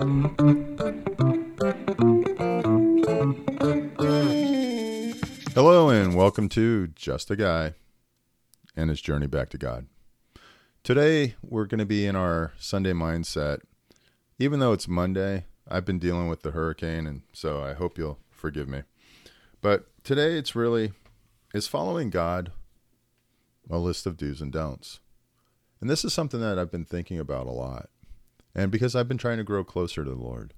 Hello, and welcome to Just a Guy and his journey back to God. Today, we're going to be in our Sunday mindset. Even though it's Monday, I've been dealing with the hurricane, and so I hope you'll forgive me. But today, it's really is following God a list of do's and don'ts. And this is something that I've been thinking about a lot. And because I've been trying to grow closer to the Lord.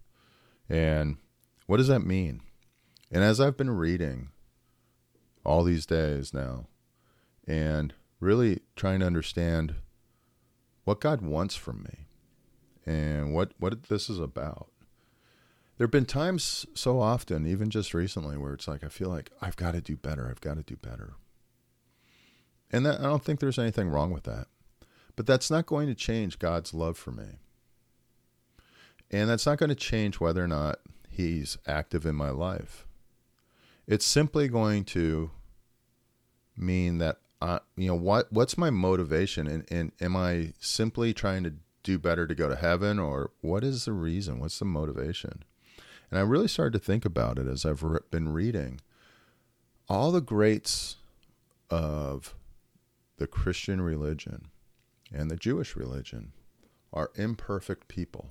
And what does that mean? And as I've been reading all these days now and really trying to understand what God wants from me and what, what this is about. There have been times so often, even just recently, where it's like I feel like I've got to do better. I've got to do better. And that, I don't think there's anything wrong with that. But that's not going to change God's love for me. And that's not going to change whether or not He's active in my life. It's simply going to mean that uh, you know what what's my motivation? And, and am I simply trying to do better to go to heaven or what is the reason? What's the motivation? And I really started to think about it as I've been reading. All the greats of the Christian religion and the Jewish religion are imperfect people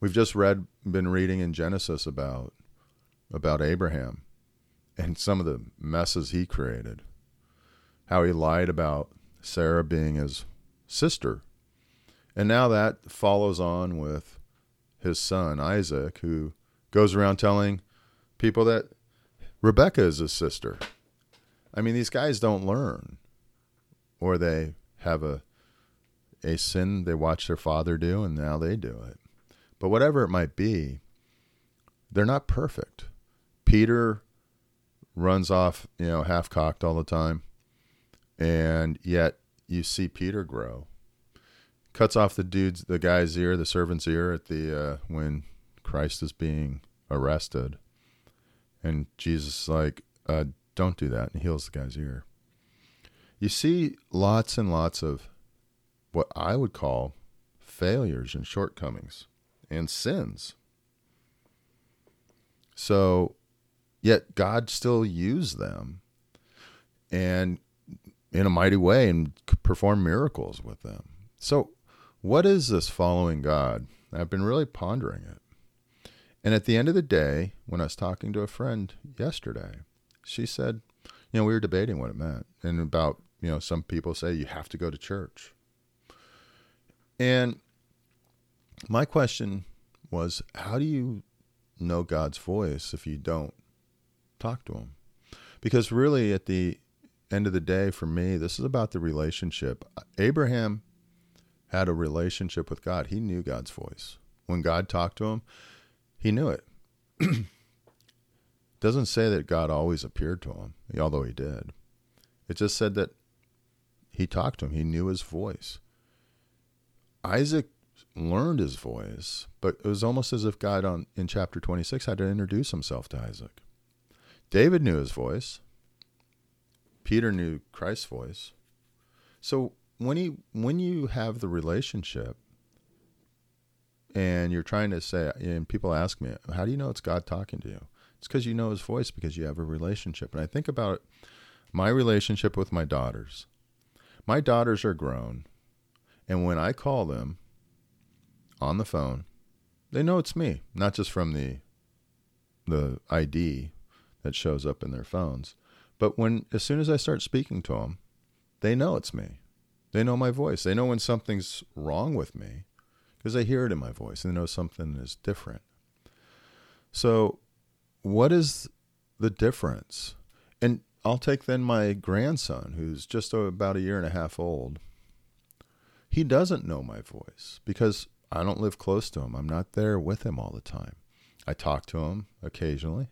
we've just read been reading in Genesis about about Abraham and some of the messes he created. How he lied about Sarah being his sister. And now that follows on with his son, Isaac, who goes around telling people that Rebecca is his sister. I mean, these guys don't learn, or they have a a sin they watch their father do, and now they do it. But whatever it might be, they're not perfect. Peter runs off, you know, half cocked all the time. And yet you see Peter grow. Cuts off the dude's the guy's ear, the servant's ear at the uh, when Christ is being arrested. And Jesus is like, uh, don't do that, and heals the guy's ear. You see lots and lots of what I would call failures and shortcomings and sins. So Yet God still used them and in a mighty way and perform miracles with them. So, what is this following God? I've been really pondering it. And at the end of the day, when I was talking to a friend yesterday, she said, you know, we were debating what it meant and about, you know, some people say you have to go to church. And my question was, how do you know God's voice if you don't talk to him. Because really, at the end of the day, for me, this is about the relationship. Abraham had a relationship with God, he knew God's voice. When God talked to him, he knew it. doesn't say that God always appeared to him, although he did. It just said that he talked to him, he knew his voice. Isaac learned his voice, but it was almost as if God on in chapter 26 had to introduce himself to Isaac. David knew his voice. Peter knew Christ's voice. So when he when you have the relationship and you're trying to say and people ask me, how do you know it's God talking to you? It's because you know his voice because you have a relationship. And I think about my relationship with my daughters. My daughters are grown, and when I call them on the phone, they know it's me, not just from the the ID that shows up in their phones. But when as soon as I start speaking to them, they know it's me. They know my voice. They know when something's wrong with me because they hear it in my voice and they know something is different. So, what is the difference? And I'll take then my grandson, who's just about a year and a half old. He doesn't know my voice because I don't live close to him. I'm not there with him all the time. I talk to him occasionally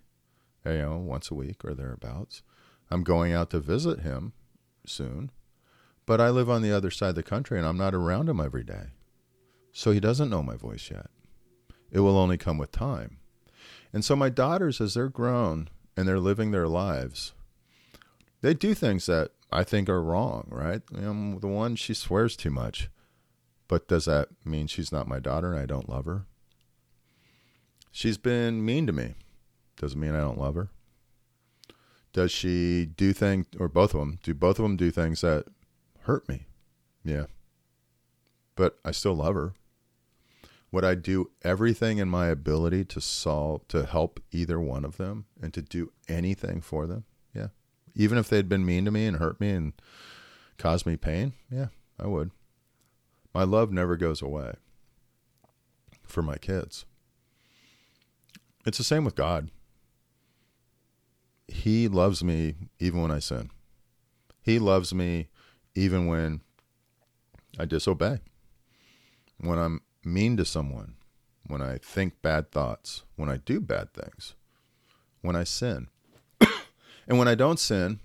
you know, once a week or thereabouts. I'm going out to visit him soon, but I live on the other side of the country and I'm not around him every day. So he doesn't know my voice yet. It will only come with time. And so my daughters, as they're grown and they're living their lives, they do things that I think are wrong, right? You know, the one, she swears too much. But does that mean she's not my daughter and I don't love her? She's been mean to me. Doesn't mean I don't love her. Does she do things, or both of them, do both of them do things that hurt me? Yeah. But I still love her. Would I do everything in my ability to solve, to help either one of them and to do anything for them? Yeah. Even if they'd been mean to me and hurt me and caused me pain? Yeah, I would. My love never goes away for my kids. It's the same with God. He loves me even when I sin. He loves me even when I disobey. When I'm mean to someone, when I think bad thoughts, when I do bad things, when I sin. and when I don't sin,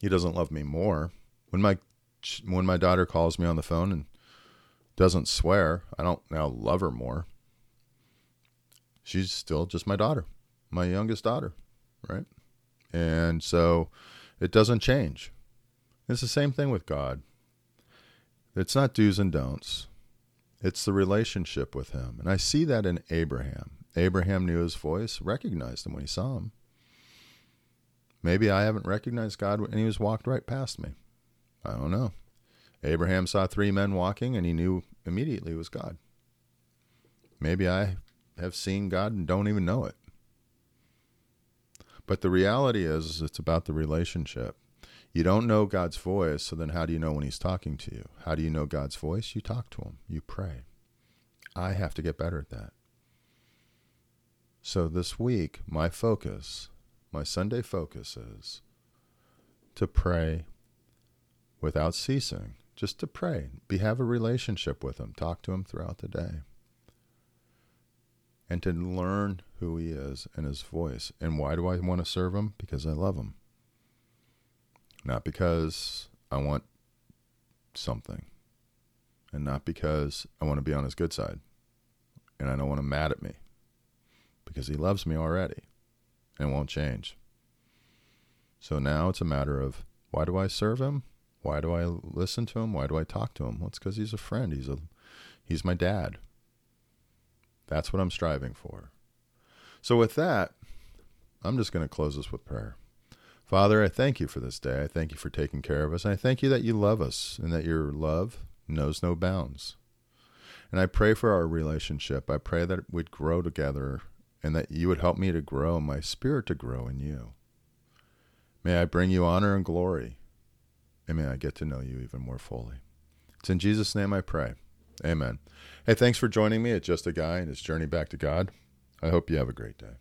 he doesn't love me more. When my when my daughter calls me on the phone and doesn't swear, I don't now love her more. She's still just my daughter, my youngest daughter, right? And so it doesn't change. It's the same thing with God. It's not do's and don'ts. It's the relationship with him. And I see that in Abraham. Abraham knew his voice, recognized him when he saw him. Maybe I haven't recognized God and he was walked right past me. I don't know. Abraham saw three men walking and he knew immediately it was God. Maybe I have seen God and don't even know it. But the reality is, it's about the relationship. You don't know God's voice, so then how do you know when He's talking to you? How do you know God's voice? You talk to Him, you pray. I have to get better at that. So this week, my focus, my Sunday focus is to pray without ceasing, just to pray, be have a relationship with him, talk to him throughout the day. And to learn who he is and his voice. And why do I want to serve him? Because I love him. Not because I want something. And not because I want to be on his good side. And I don't want him mad at me. Because he loves me already and won't change. So now it's a matter of why do I serve him? Why do I listen to him? Why do I talk to him? Well, it's because he's a friend. He's a he's my dad. That's what I'm striving for. So with that, I'm just going to close this with prayer. Father, I thank you for this day. I thank you for taking care of us. I thank you that you love us and that your love knows no bounds. And I pray for our relationship. I pray that we'd grow together and that you would help me to grow, and my spirit to grow in you. May I bring you honor and glory and may I get to know you even more fully. It's in Jesus' name I pray. Amen. Hey, thanks for joining me at Just a Guy and his journey back to God. I hope you have a great day.